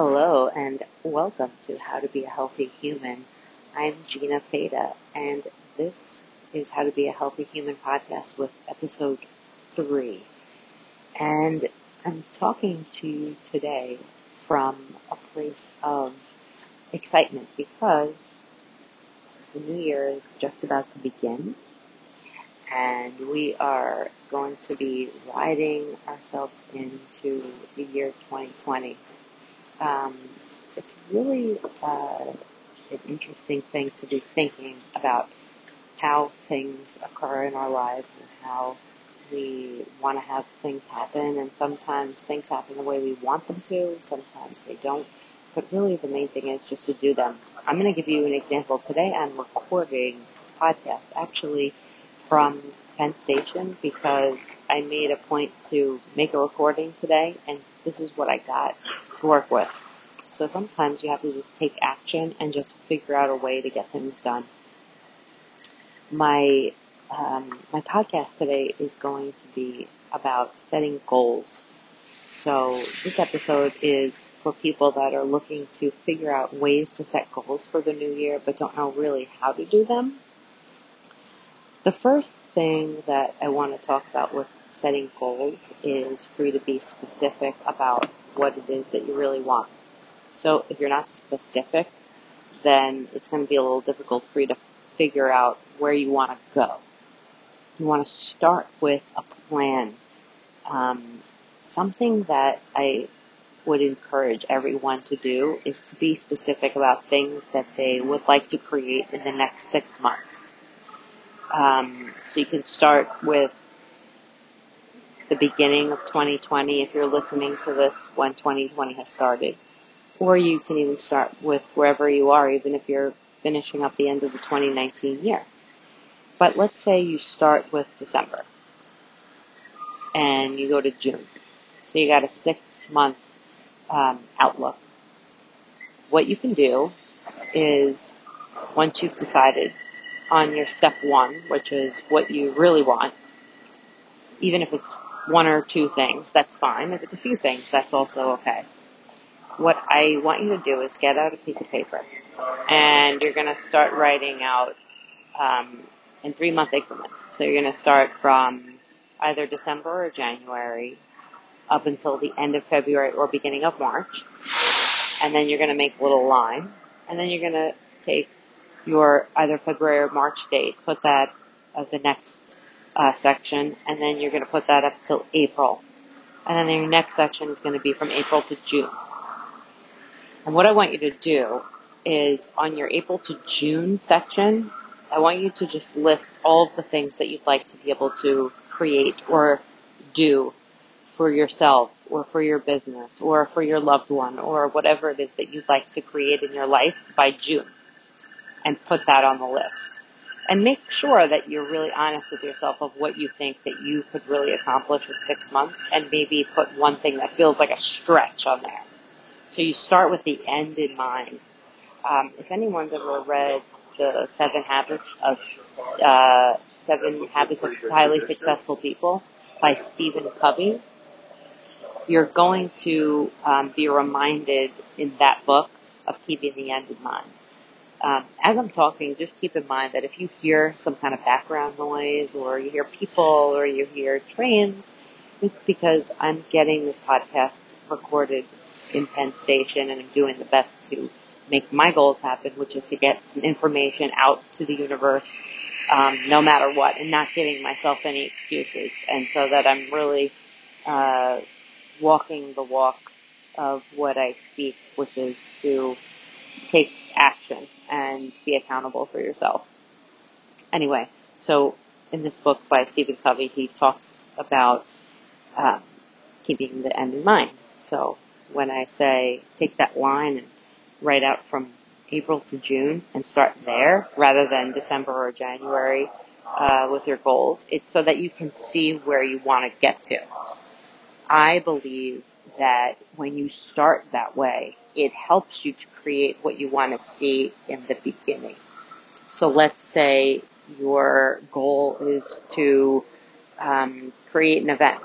Hello and welcome to How to Be a Healthy Human. I'm Gina Feda and this is How to Be a Healthy Human podcast with episode three. And I'm talking to you today from a place of excitement because the new year is just about to begin and we are going to be riding ourselves into the year 2020. Um, it's really uh, an interesting thing to be thinking about how things occur in our lives and how we want to have things happen and sometimes things happen the way we want them to, sometimes they don't. But really the main thing is just to do them. I'm going to give you an example. Today I'm recording this podcast actually from Penn Station because I made a point to make a recording today and this is what I got to work with. So sometimes you have to just take action and just figure out a way to get things done. My um, my podcast today is going to be about setting goals. So this episode is for people that are looking to figure out ways to set goals for the new year, but don't know really how to do them. The first thing that I want to talk about with setting goals is for you to be specific about what it is that you really want. So if you're not specific, then it's going to be a little difficult for you to figure out where you want to go. You want to start with a plan. Um, something that I would encourage everyone to do is to be specific about things that they would like to create in the next six months. Um, so you can start with the beginning of 2020 if you're listening to this when 2020 has started. Or you can even start with wherever you are, even if you're finishing up the end of the 2019 year. But let's say you start with December and you go to June. So you got a six month um, outlook. What you can do is once you've decided on your step one, which is what you really want, even if it's one or two things, that's fine. If it's a few things, that's also okay. What I want you to do is get out a piece of paper and you're going to start writing out um, in three month increments. So you're going to start from either December or January up until the end of February or beginning of March. And then you're going to make a little line. And then you're going to take your either February or March date, put that of the next uh, section, and then you're going to put that up till April. And then your next section is going to be from April to June. And what I want you to do is on your April to June section, I want you to just list all of the things that you'd like to be able to create or do for yourself or for your business or for your loved one or whatever it is that you'd like to create in your life by June and put that on the list. And make sure that you're really honest with yourself of what you think that you could really accomplish in six months and maybe put one thing that feels like a stretch on there. So you start with the end in mind. Um, if anyone's ever read the Seven Habits of uh, Seven Habits of Highly Successful People by Stephen Covey, you're going to um, be reminded in that book of keeping the end in mind. Um, as I'm talking, just keep in mind that if you hear some kind of background noise or you hear people or you hear trains, it's because I'm getting this podcast recorded in Penn Station and I'm doing the best to make my goals happen, which is to get some information out to the universe, um, no matter what, and not giving myself any excuses. And so that I'm really uh, walking the walk of what I speak, which is to take action and be accountable for yourself. Anyway, so in this book by Stephen Covey, he talks about um, keeping the end in mind. So when I say take that line and write out from April to June and start there rather than December or January uh, with your goals. It's so that you can see where you want to get to. I believe that when you start that way, it helps you to create what you want to see in the beginning. So let's say your goal is to um, create an event.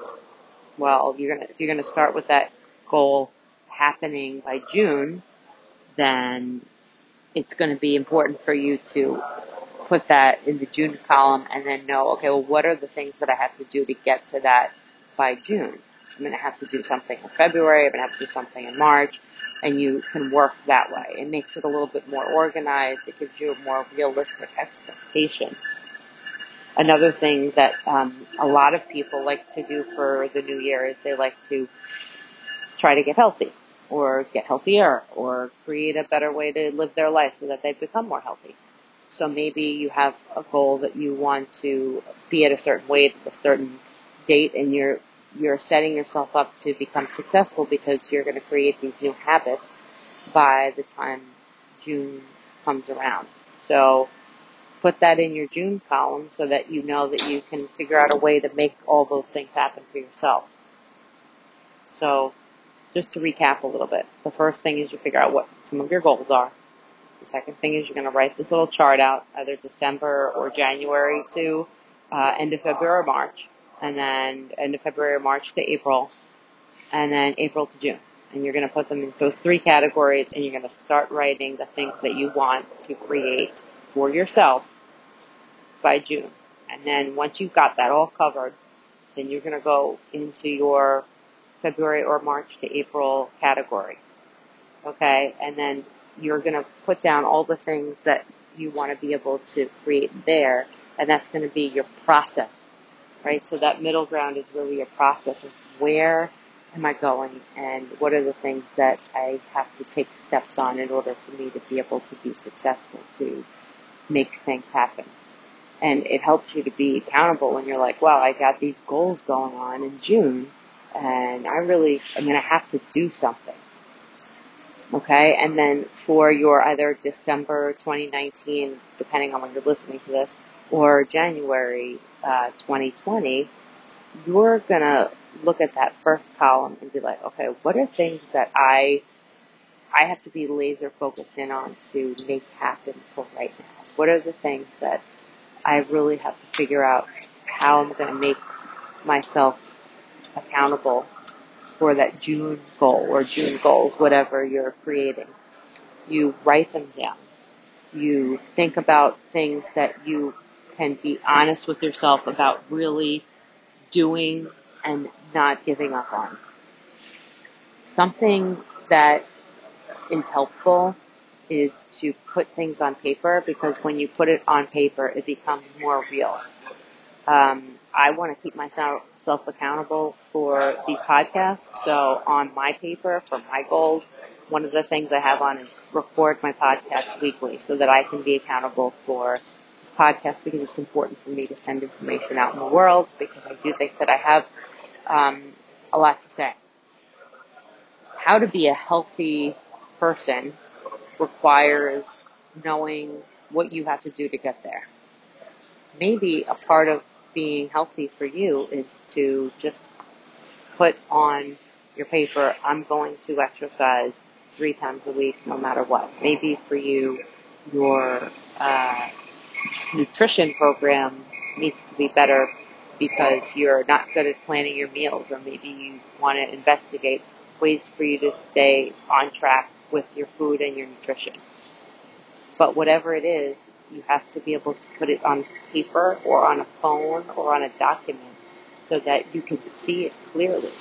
Well, you're gonna if you're gonna start with that goal happening by June, then it's going to be important for you to put that in the June column and then know, okay, well, what are the things that I have to do to get to that by June? I'm going to have to do something in February. I'm going to have to do something in March. And you can work that way. It makes it a little bit more organized. It gives you a more realistic expectation. Another thing that um, a lot of people like to do for the new year is they like to try to get healthy or get healthier or create a better way to live their life so that they become more healthy. So maybe you have a goal that you want to be at a certain weight at a certain date and you're you're setting yourself up to become successful because you're going to create these new habits by the time June comes around. So put that in your June column so that you know that you can figure out a way to make all those things happen for yourself. So just to recap a little bit, the first thing is you figure out what some of your goals are. The second thing is you're going to write this little chart out, either December or January to uh, end of February or March and then end of February March to April, and then April to June. And you're going to put them in those three categories, and you're going to start writing the things that you want to create for yourself by June. And then once you've got that all covered, then you're going to go into your February or March to April category. Okay? And then you're going to put down all the things that you want to be able to create there, and that's going to be your process right? So that middle ground is really a process of where am I going and what are the things that I have to take steps on in order for me to be able to be successful to make things happen. And it helps you to be accountable when you're like, wow, I got these goals going on in June and I really am going to have to do something. Okay. And then for your either December 2019, depending on when you're listening to this, or January uh, 2020, you're going to look at that first column and be like, okay, what are things that I I have to be laser focused in on to make happen for right now? What are the things that I really have to figure out how I'm going to make myself accountable for that June goal or June goals, whatever you're creating. You write them down. You think about things that you can be honest with yourself about really doing and not giving up on. Something that is helpful is to put things on paper because when you put it on paper, it becomes more real. Um, I want to keep myself accountable for these podcasts. So on my paper for my goals, one of the things I have on is record my podcast weekly so that I can be accountable for this podcast because it's important for me to send information out in the world because I do think that I have um, a lot to say. How to be a healthy person requires knowing what you have to do to get there. Maybe a part of being healthy for you is to just put on your paper, I'm going to exercise three times a week no matter what. Maybe for you, your uh, nutrition program needs to be better because you're not good at planning your meals or maybe you want to investigate ways for you to stay on track with your food and your nutrition. But whatever it is, you have to be able to put it on paper or on a phone or on a document so that you can see it clearly.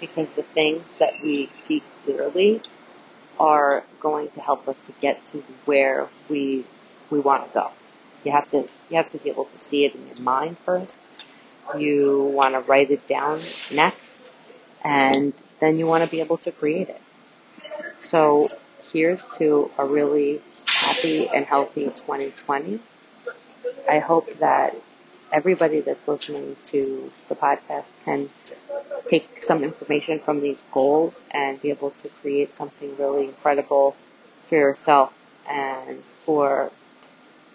Because the things that we see clearly are going to help us to get to where we we want to go. You have to you have to be able to see it in your mind first. You want to write it down next, and then you want to be able to create it. So here's to a really happy and healthy 2020. I hope that everybody that's listening to the podcast can take some information from these goals and be able to create something really incredible for yourself and for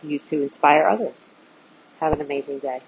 you to inspire others. Have an amazing day.